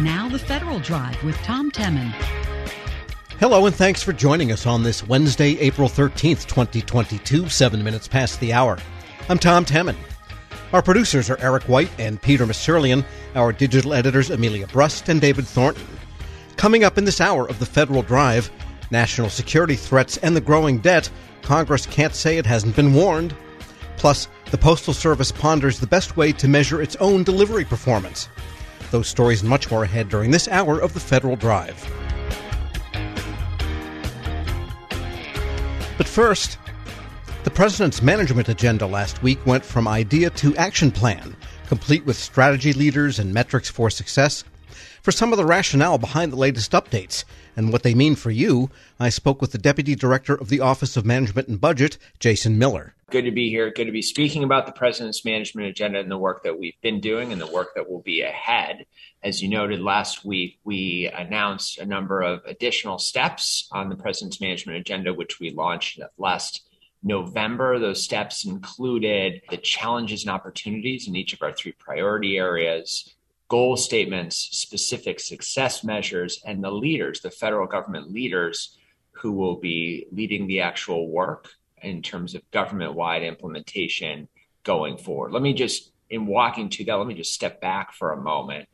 Now, the Federal Drive with Tom Temin. Hello, and thanks for joining us on this Wednesday, April 13th, 2022, seven minutes past the hour. I'm Tom Temin. Our producers are Eric White and Peter Musurlian, our digital editors Amelia Brust and David Thornton. Coming up in this hour of the Federal Drive, national security threats and the growing debt, Congress can't say it hasn't been warned. Plus, the Postal Service ponders the best way to measure its own delivery performance. Those stories and much more ahead during this hour of the Federal Drive. But first, the President's management agenda last week went from idea to action plan, complete with strategy leaders and metrics for success. For some of the rationale behind the latest updates and what they mean for you, I spoke with the Deputy Director of the Office of Management and Budget, Jason Miller. Good to be here. Good to be speaking about the President's management agenda and the work that we've been doing and the work that will be ahead. As you noted last week, we announced a number of additional steps on the President's management agenda, which we launched last November. Those steps included the challenges and opportunities in each of our three priority areas, goal statements, specific success measures, and the leaders, the federal government leaders who will be leading the actual work in terms of government wide implementation going forward. Let me just, in walking to that, let me just step back for a moment.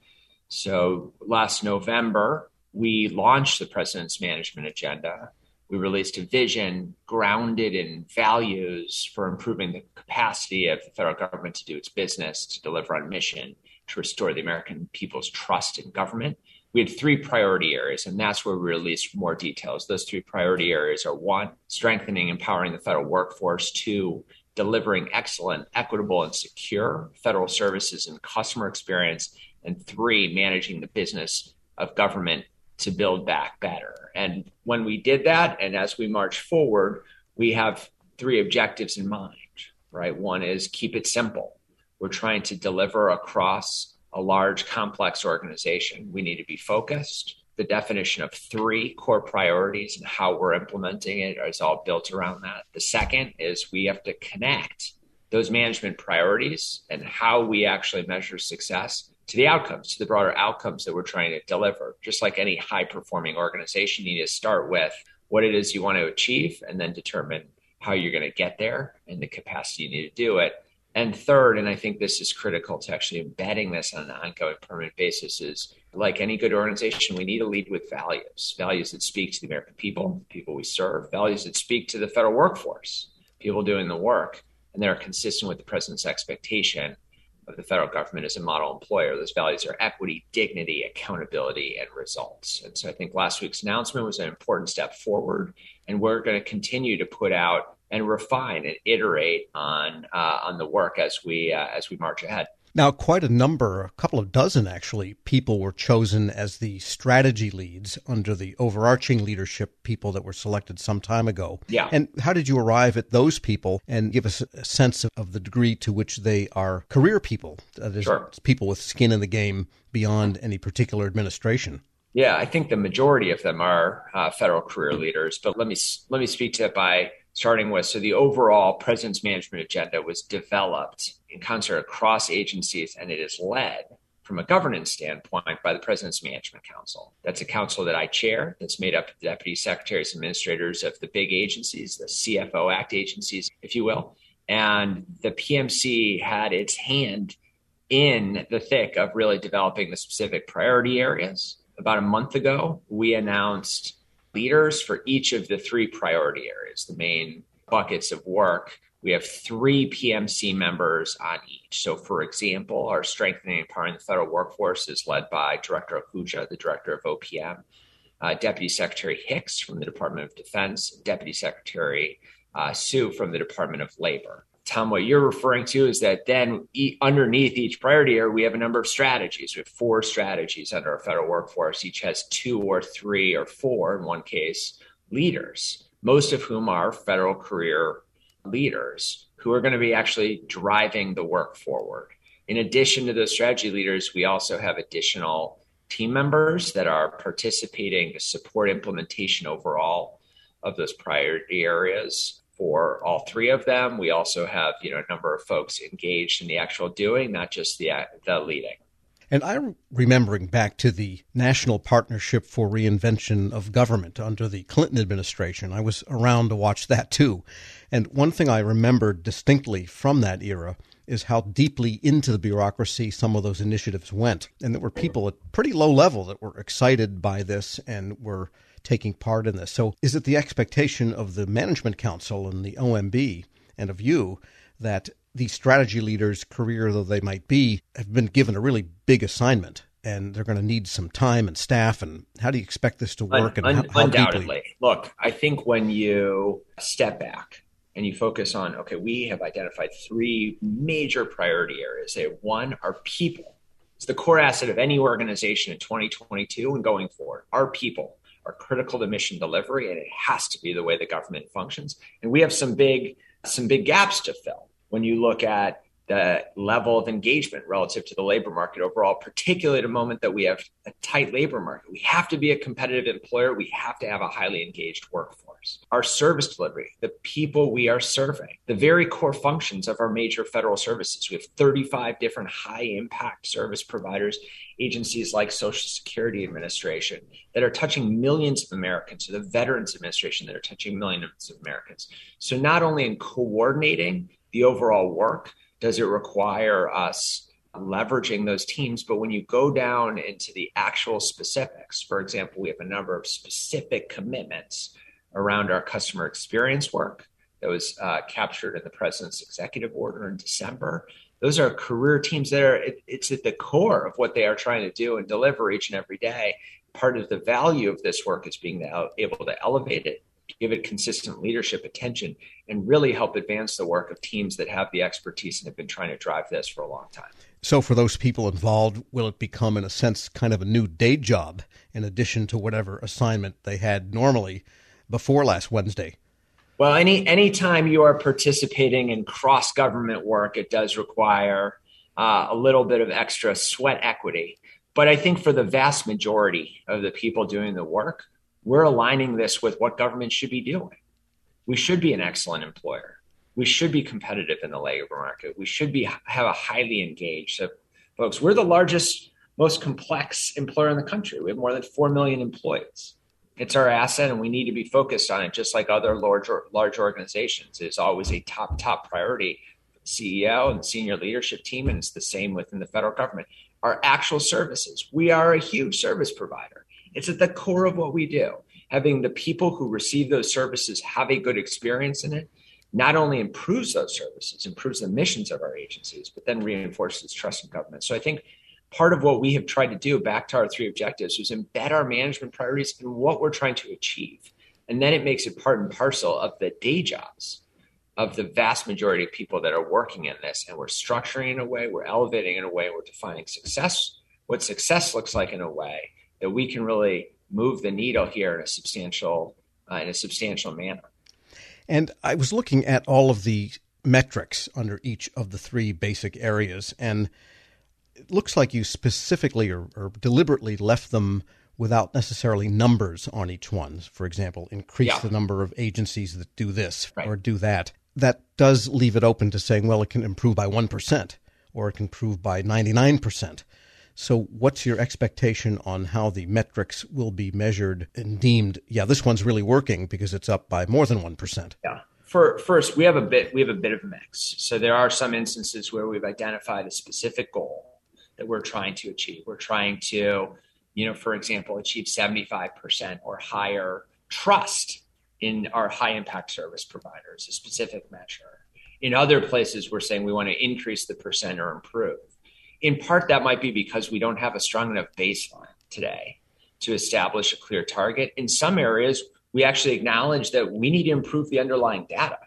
So last November, we launched the President's Management Agenda we released a vision grounded in values for improving the capacity of the federal government to do its business, to deliver on mission, to restore the American people's trust in government. We had three priority areas, and that's where we released more details. Those three priority areas are one, strengthening, and empowering the federal workforce, two, delivering excellent, equitable, and secure federal services and customer experience, and three, managing the business of government to build back better. And when we did that, and as we march forward, we have three objectives in mind, right? One is keep it simple. We're trying to deliver across a large, complex organization. We need to be focused. The definition of three core priorities and how we're implementing it is all built around that. The second is we have to connect those management priorities and how we actually measure success to the outcomes, to the broader outcomes that we're trying to deliver. Just like any high performing organization, you need to start with what it is you want to achieve and then determine how you're going to get there and the capacity you need to do it. And third, and I think this is critical to actually embedding this on an ongoing permanent basis, is like any good organization, we need to lead with values values that speak to the American people, the people we serve, values that speak to the federal workforce, people doing the work, and that are consistent with the president's expectation of the federal government as a model employer. Those values are equity, dignity, accountability, and results. And so I think last week's announcement was an important step forward, and we're going to continue to put out and refine and iterate on uh, on the work as we uh, as we march ahead. Now, quite a number, a couple of dozen actually, people were chosen as the strategy leads under the overarching leadership people that were selected some time ago. Yeah. And how did you arrive at those people and give us a sense of the degree to which they are career people? That is, sure. people with skin in the game beyond any particular administration. Yeah, I think the majority of them are uh, federal career leaders. But let me let me speak to it by starting with so the overall president's management agenda was developed in concert across agencies and it is led from a governance standpoint by the president's management council. That's a council that i chair that's made up of deputy secretaries administrators of the big agencies the cfo act agencies if you will. And the pmc had its hand in the thick of really developing the specific priority areas. About a month ago we announced leaders for each of the three priority areas, the main buckets of work. We have three PMC members on each. So, for example, our strengthening and empowering the federal workforce is led by Director Ahuja, the director of OPM, uh, Deputy Secretary Hicks from the Department of Defense, Deputy Secretary uh, Su from the Department of Labor. Tom, what you're referring to is that then e- underneath each priority area, we have a number of strategies. We have four strategies under our federal workforce. Each has two or three or four, in one case, leaders, most of whom are federal career leaders who are going to be actually driving the work forward. In addition to those strategy leaders, we also have additional team members that are participating to support implementation overall of those priority areas for all three of them. We also have, you know, a number of folks engaged in the actual doing, not just the the leading. And I'm remembering back to the National Partnership for Reinvention of Government under the Clinton administration. I was around to watch that too. And one thing I remember distinctly from that era is how deeply into the bureaucracy some of those initiatives went. And there were people at pretty low level that were excited by this and were taking part in this. So is it the expectation of the Management Council and the OMB and of you that these strategy leaders, career though they might be, have been given a really big assignment and they're going to need some time and staff. And how do you expect this to work? Un- and how, how undoubtedly, deeply? look, I think when you step back and you focus on, okay, we have identified three major priority areas. They one, our people. It's the core asset of any organization in 2022 and going forward. Our people are critical to mission delivery, and it has to be the way the government functions. And we have some big some big gaps to fill when you look at the level of engagement relative to the labor market overall, particularly at a moment that we have a tight labor market. We have to be a competitive employer. We have to have a highly engaged workforce. Our service delivery, the people we are serving, the very core functions of our major federal services. We have 35 different high impact service providers, agencies like Social Security Administration that are touching millions of Americans, or the Veterans Administration that are touching millions of Americans. So, not only in coordinating the overall work, does it require us leveraging those teams? But when you go down into the actual specifics, for example, we have a number of specific commitments around our customer experience work that was uh, captured in the president's executive order in December. Those are career teams that are, it, it's at the core of what they are trying to do and deliver each and every day. Part of the value of this work is being able to elevate it give it consistent leadership attention, and really help advance the work of teams that have the expertise and have been trying to drive this for a long time. So, for those people involved, will it become, in a sense, kind of a new day job in addition to whatever assignment they had normally before last Wednesday? Well, any time you are participating in cross government work, it does require uh, a little bit of extra sweat equity. But I think for the vast majority of the people doing the work, we're aligning this with what government should be doing. We should be an excellent employer. We should be competitive in the labor market. We should be have a highly engaged. So, folks, we're the largest, most complex employer in the country. We have more than four million employees. It's our asset, and we need to be focused on it, just like other large large organizations. It's always a top top priority. CEO and senior leadership team, and it's the same within the federal government. Our actual services. We are a huge service provider. It's at the core of what we do. Having the people who receive those services have a good experience in it not only improves those services, improves the missions of our agencies, but then reinforces trust in government. So I think part of what we have tried to do back to our three objectives is embed our management priorities in what we're trying to achieve. And then it makes it part and parcel of the day jobs of the vast majority of people that are working in this. And we're structuring in a way, we're elevating in a way, we're defining success, what success looks like in a way that we can really move the needle here in a substantial uh, in a substantial manner. And I was looking at all of the metrics under each of the three basic areas, and it looks like you specifically or, or deliberately left them without necessarily numbers on each one. For example, increase yeah. the number of agencies that do this right. or do that. That does leave it open to saying, well, it can improve by 1% or it can improve by 99%. So, what's your expectation on how the metrics will be measured and deemed? Yeah, this one's really working because it's up by more than one percent. Yeah. For, first, we have a bit we have a bit of a mix. So there are some instances where we've identified a specific goal that we're trying to achieve. We're trying to, you know, for example, achieve seventy five percent or higher trust in our high impact service providers, a specific measure. In other places, we're saying we want to increase the percent or improve in part, that might be because we don't have a strong enough baseline today to establish a clear target. In some areas, we actually acknowledge that we need to improve the underlying data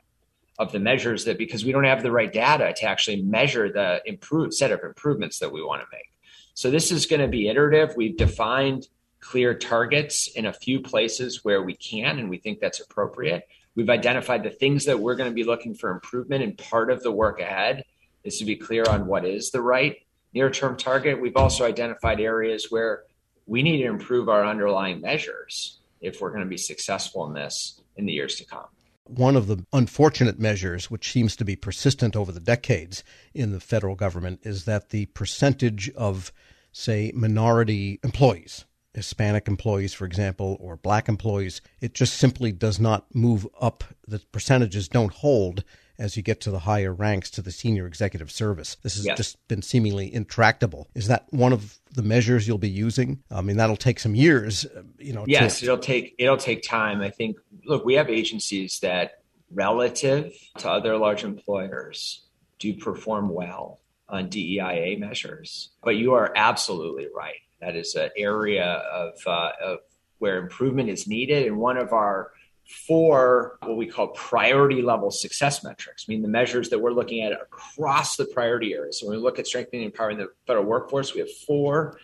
of the measures that because we don't have the right data to actually measure the improved set of improvements that we want to make. So this is going to be iterative. We've defined clear targets in a few places where we can and we think that's appropriate. We've identified the things that we're going to be looking for improvement and part of the work ahead is to be clear on what is the right near term target. We've also identified areas where we need to improve our underlying measures if we're going to be successful in this in the years to come. One of the unfortunate measures, which seems to be persistent over the decades in the federal government, is that the percentage of say, minority employees, Hispanic employees, for example, or black employees. It just simply does not move up. The percentages don't hold as you get to the higher ranks to the senior executive service. This has yes. just been seemingly intractable. Is that one of the measures you'll be using? I mean, that'll take some years, uh, you know. Yes, to- it'll take it'll take time. I think. Look, we have agencies that, relative to other large employers, do perform well on DEIA measures. But you are absolutely right. That is an area of, uh, of where improvement is needed, and one of our four what we call priority level success metrics. I mean, the measures that we're looking at across the priority areas. So when we look at strengthening and empowering the federal workforce, we have four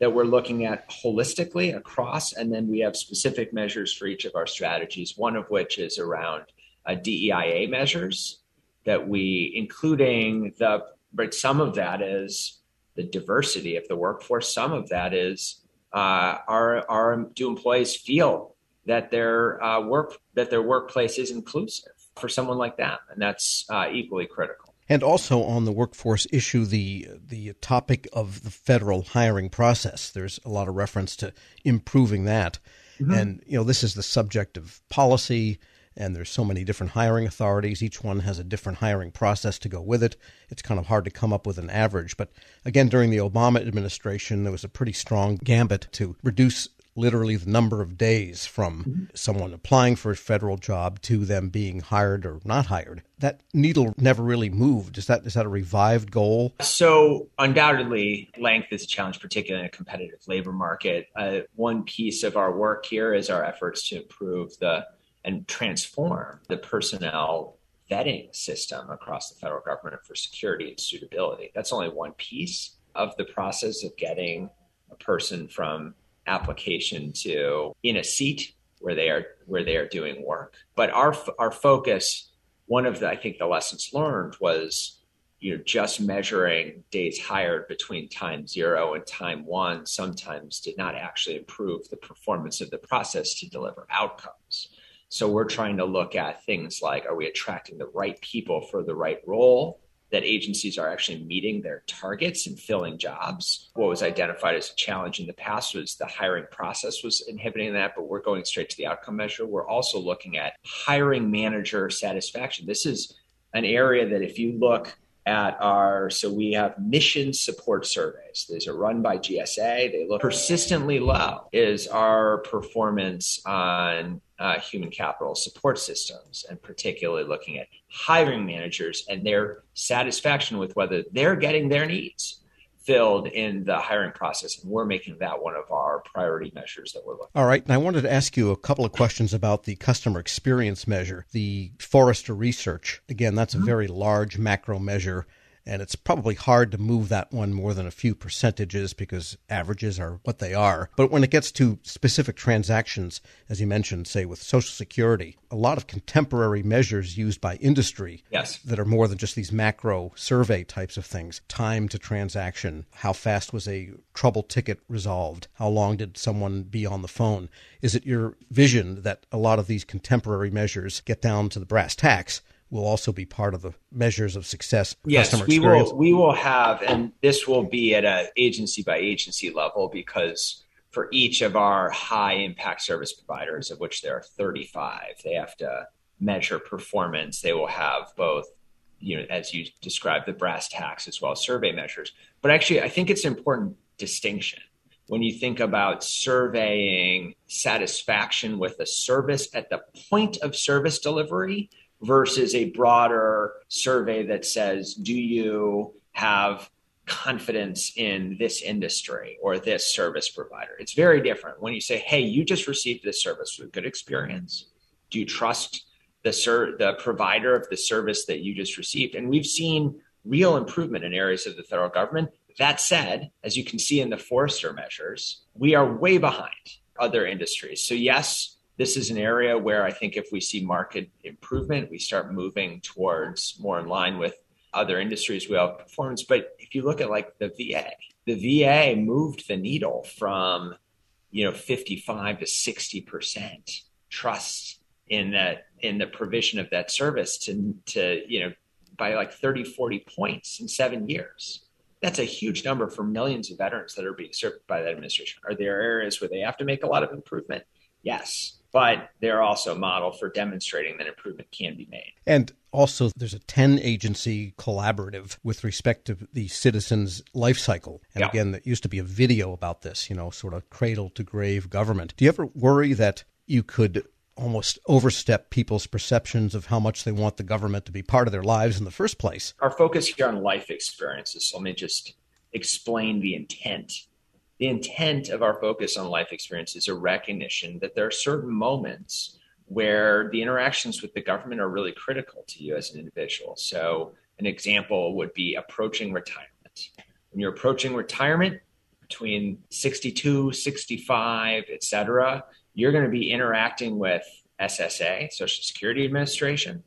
that we're looking at holistically across, and then we have specific measures for each of our strategies. One of which is around uh, DEIA measures that we, including the, but some of that is the diversity of the workforce. Some of that is uh, are, are do employees feel that their uh, work that their workplace is inclusive for someone like that, and that's uh, equally critical. And also on the workforce issue, the the topic of the federal hiring process. There's a lot of reference to improving that, mm-hmm. and you know this is the subject of policy. And there's so many different hiring authorities. Each one has a different hiring process to go with it. It's kind of hard to come up with an average. But again, during the Obama administration, there was a pretty strong gambit to reduce literally the number of days from mm-hmm. someone applying for a federal job to them being hired or not hired. That needle never really moved. Is that is that a revived goal? So undoubtedly, length is a challenge, particularly in a competitive labor market. Uh, one piece of our work here is our efforts to improve the and transform the personnel vetting system across the federal government for security and suitability. That's only one piece of the process of getting a person from application to in a seat where they are where they are doing work. But our our focus, one of the I think the lessons learned was you know just measuring days hired between time zero and time one sometimes did not actually improve the performance of the process to deliver outcomes. So we're trying to look at things like are we attracting the right people for the right role? That agencies are actually meeting their targets and filling jobs. What was identified as a challenge in the past was the hiring process was inhibiting that, but we're going straight to the outcome measure. We're also looking at hiring manager satisfaction. This is an area that if you look at our so we have mission support surveys these are run by gsa they look persistently low is our performance on uh, human capital support systems and particularly looking at hiring managers and their satisfaction with whether they're getting their needs filled in the hiring process. And we're making that one of our priority measures that we're looking All right. And I wanted to ask you a couple of questions about the customer experience measure, the Forrester research. Again, that's a mm-hmm. very large macro measure and it's probably hard to move that one more than a few percentages because averages are what they are. But when it gets to specific transactions, as you mentioned, say with Social Security, a lot of contemporary measures used by industry yes. that are more than just these macro survey types of things time to transaction, how fast was a trouble ticket resolved, how long did someone be on the phone. Is it your vision that a lot of these contemporary measures get down to the brass tacks? Will also be part of the measures of success. Yes, we will. We will have, and this will be at a agency by agency level because for each of our high impact service providers, of which there are 35, they have to measure performance. They will have both, you know, as you described, the brass tacks as well as survey measures. But actually, I think it's an important distinction when you think about surveying satisfaction with a service at the point of service delivery versus a broader survey that says, do you have confidence in this industry or this service provider? It's very different. When you say, hey, you just received this service with good experience, do you trust the, ser- the provider of the service that you just received? And we've seen real improvement in areas of the federal government. That said, as you can see in the Forrester measures, we are way behind other industries. So, yes, this is an area where I think if we see market improvement, we start moving towards more in line with other industries we have performance. But if you look at like the VA, the VA moved the needle from you know 55 to 60 percent trust in that in the provision of that service to to you know by like 30 40 points in seven years That's a huge number for millions of veterans that are being served by that administration. Are there areas where they have to make a lot of improvement? Yes but they're also a model for demonstrating that improvement can be made. And also, there's a 10 agency collaborative with respect to the citizens' life cycle. And yeah. again, there used to be a video about this, you know, sort of cradle to grave government. Do you ever worry that you could almost overstep people's perceptions of how much they want the government to be part of their lives in the first place? Our focus here on life experiences. So let me just explain the intent the intent of our focus on life experience is a recognition that there are certain moments where the interactions with the government are really critical to you as an individual. So, an example would be approaching retirement. When you're approaching retirement between 62, 65, et cetera, you're going to be interacting with SSA, Social Security Administration.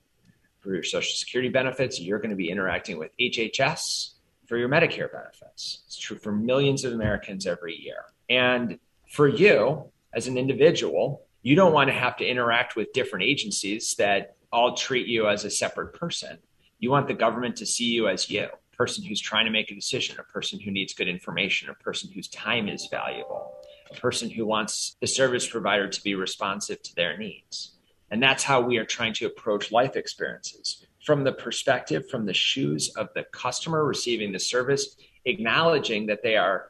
For your Social Security benefits, you're going to be interacting with HHS, for your Medicare benefits. It's true for millions of Americans every year. And for you as an individual, you don't want to have to interact with different agencies that all treat you as a separate person. You want the government to see you as you, a person who's trying to make a decision, a person who needs good information, a person whose time is valuable, a person who wants the service provider to be responsive to their needs. And that's how we are trying to approach life experiences from the perspective, from the shoes of the customer receiving the service, acknowledging that they are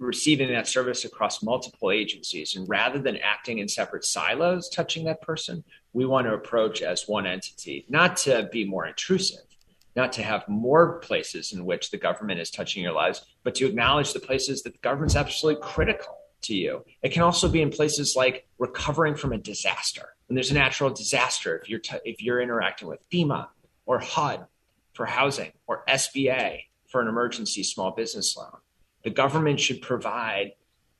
receiving that service across multiple agencies. And rather than acting in separate silos touching that person, we want to approach as one entity, not to be more intrusive, not to have more places in which the government is touching your lives, but to acknowledge the places that the government's absolutely critical to you. It can also be in places like recovering from a disaster. When there's a natural disaster, if you're t- if you're interacting with FEMA or HUD for housing or SBA for an emergency small business loan. The government should provide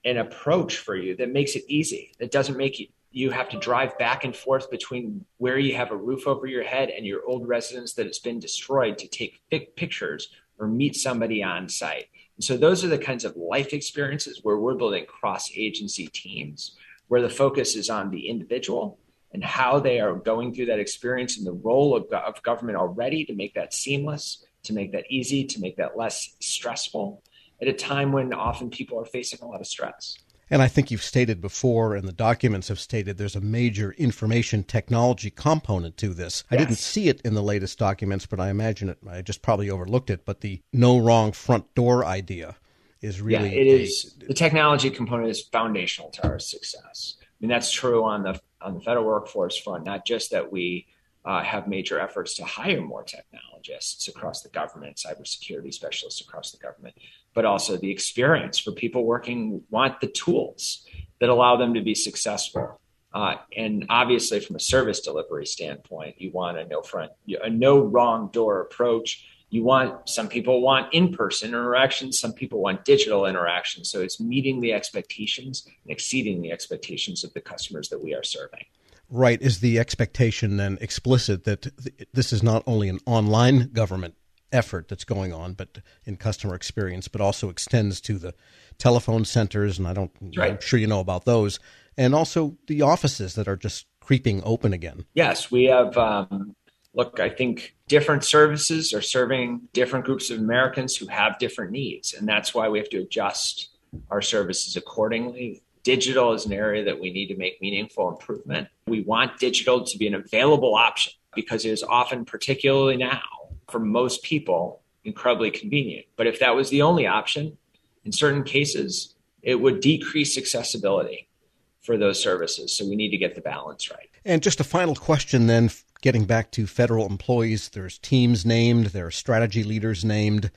an approach for you that makes it easy, that doesn't make you, you have to drive back and forth between where you have a roof over your head and your old residence that has been destroyed to take pictures or meet somebody on site. And so those are the kinds of life experiences where we're building cross agency teams where the focus is on the individual and how they are going through that experience and the role of, of government already to make that seamless, to make that easy, to make that less stressful at a time when often people are facing a lot of stress. And I think you've stated before, and the documents have stated, there's a major information technology component to this. Yes. I didn't see it in the latest documents, but I imagine it. I just probably overlooked it. But the no wrong front door idea is really. Yeah, it a, is. The technology component is foundational to our success. I mean, that's true on the on the federal workforce front, not just that we uh, have major efforts to hire more technologists across the government, cybersecurity specialists across the government, but also the experience for people working want the tools that allow them to be successful. Uh, and obviously, from a service delivery standpoint, you want a no front, a no wrong door approach you want some people want in-person interactions some people want digital interactions so it's meeting the expectations and exceeding the expectations of the customers that we are serving. Right. Is the expectation then explicit that this is not only an online government effort that's going on but in customer experience but also extends to the telephone centers and i don't right. i'm sure you know about those and also the offices that are just creeping open again? Yes. We have um, look, I think different services are serving different groups of Americans who have different needs. And that's why we have to adjust our services accordingly. Digital is an area that we need to make meaningful improvement. We want digital to be an available option because it is often, particularly now, for most people, incredibly convenient. But if that was the only option, in certain cases, it would decrease accessibility for those services. So we need to get the balance right. And just a final question then getting back to federal employees, there's teams named, there are strategy leaders named.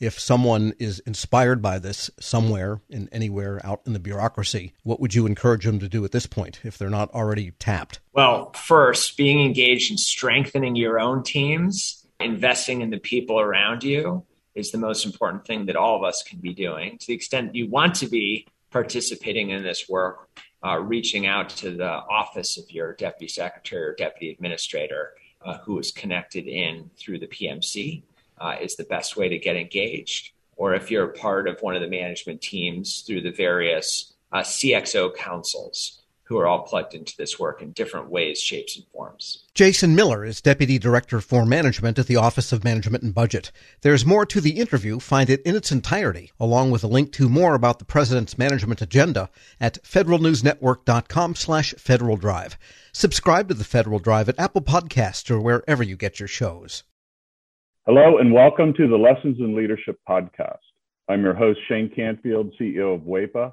If someone is inspired by this somewhere and anywhere out in the bureaucracy, what would you encourage them to do at this point if they're not already tapped? Well, first, being engaged in strengthening your own teams, investing in the people around you is the most important thing that all of us can be doing. To the extent you want to be participating in this work, uh, reaching out to the office of your deputy secretary or deputy administrator uh, who is connected in through the PMC uh, is the best way to get engaged. Or if you're a part of one of the management teams through the various uh, CXO councils who are all plugged into this work in different ways, shapes, and forms. Jason Miller is Deputy Director for Management at the Office of Management and Budget. There's more to the interview. Find it in its entirety, along with a link to more about the President's management agenda at federalnewsnetwork.com slash Federal Drive. Subscribe to the Federal Drive at Apple Podcasts or wherever you get your shows. Hello and welcome to the Lessons in Leadership podcast. I'm your host, Shane Canfield, CEO of WEPA,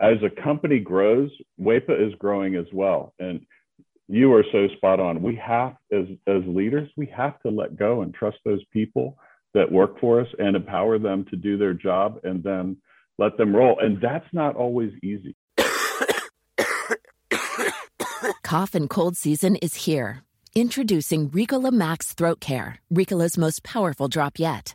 as a company grows, WEPA is growing as well. And you are so spot on. We have, as, as leaders, we have to let go and trust those people that work for us and empower them to do their job and then let them roll. And that's not always easy. Cough and cold season is here. Introducing Ricola Max Throat Care, Ricola's most powerful drop yet.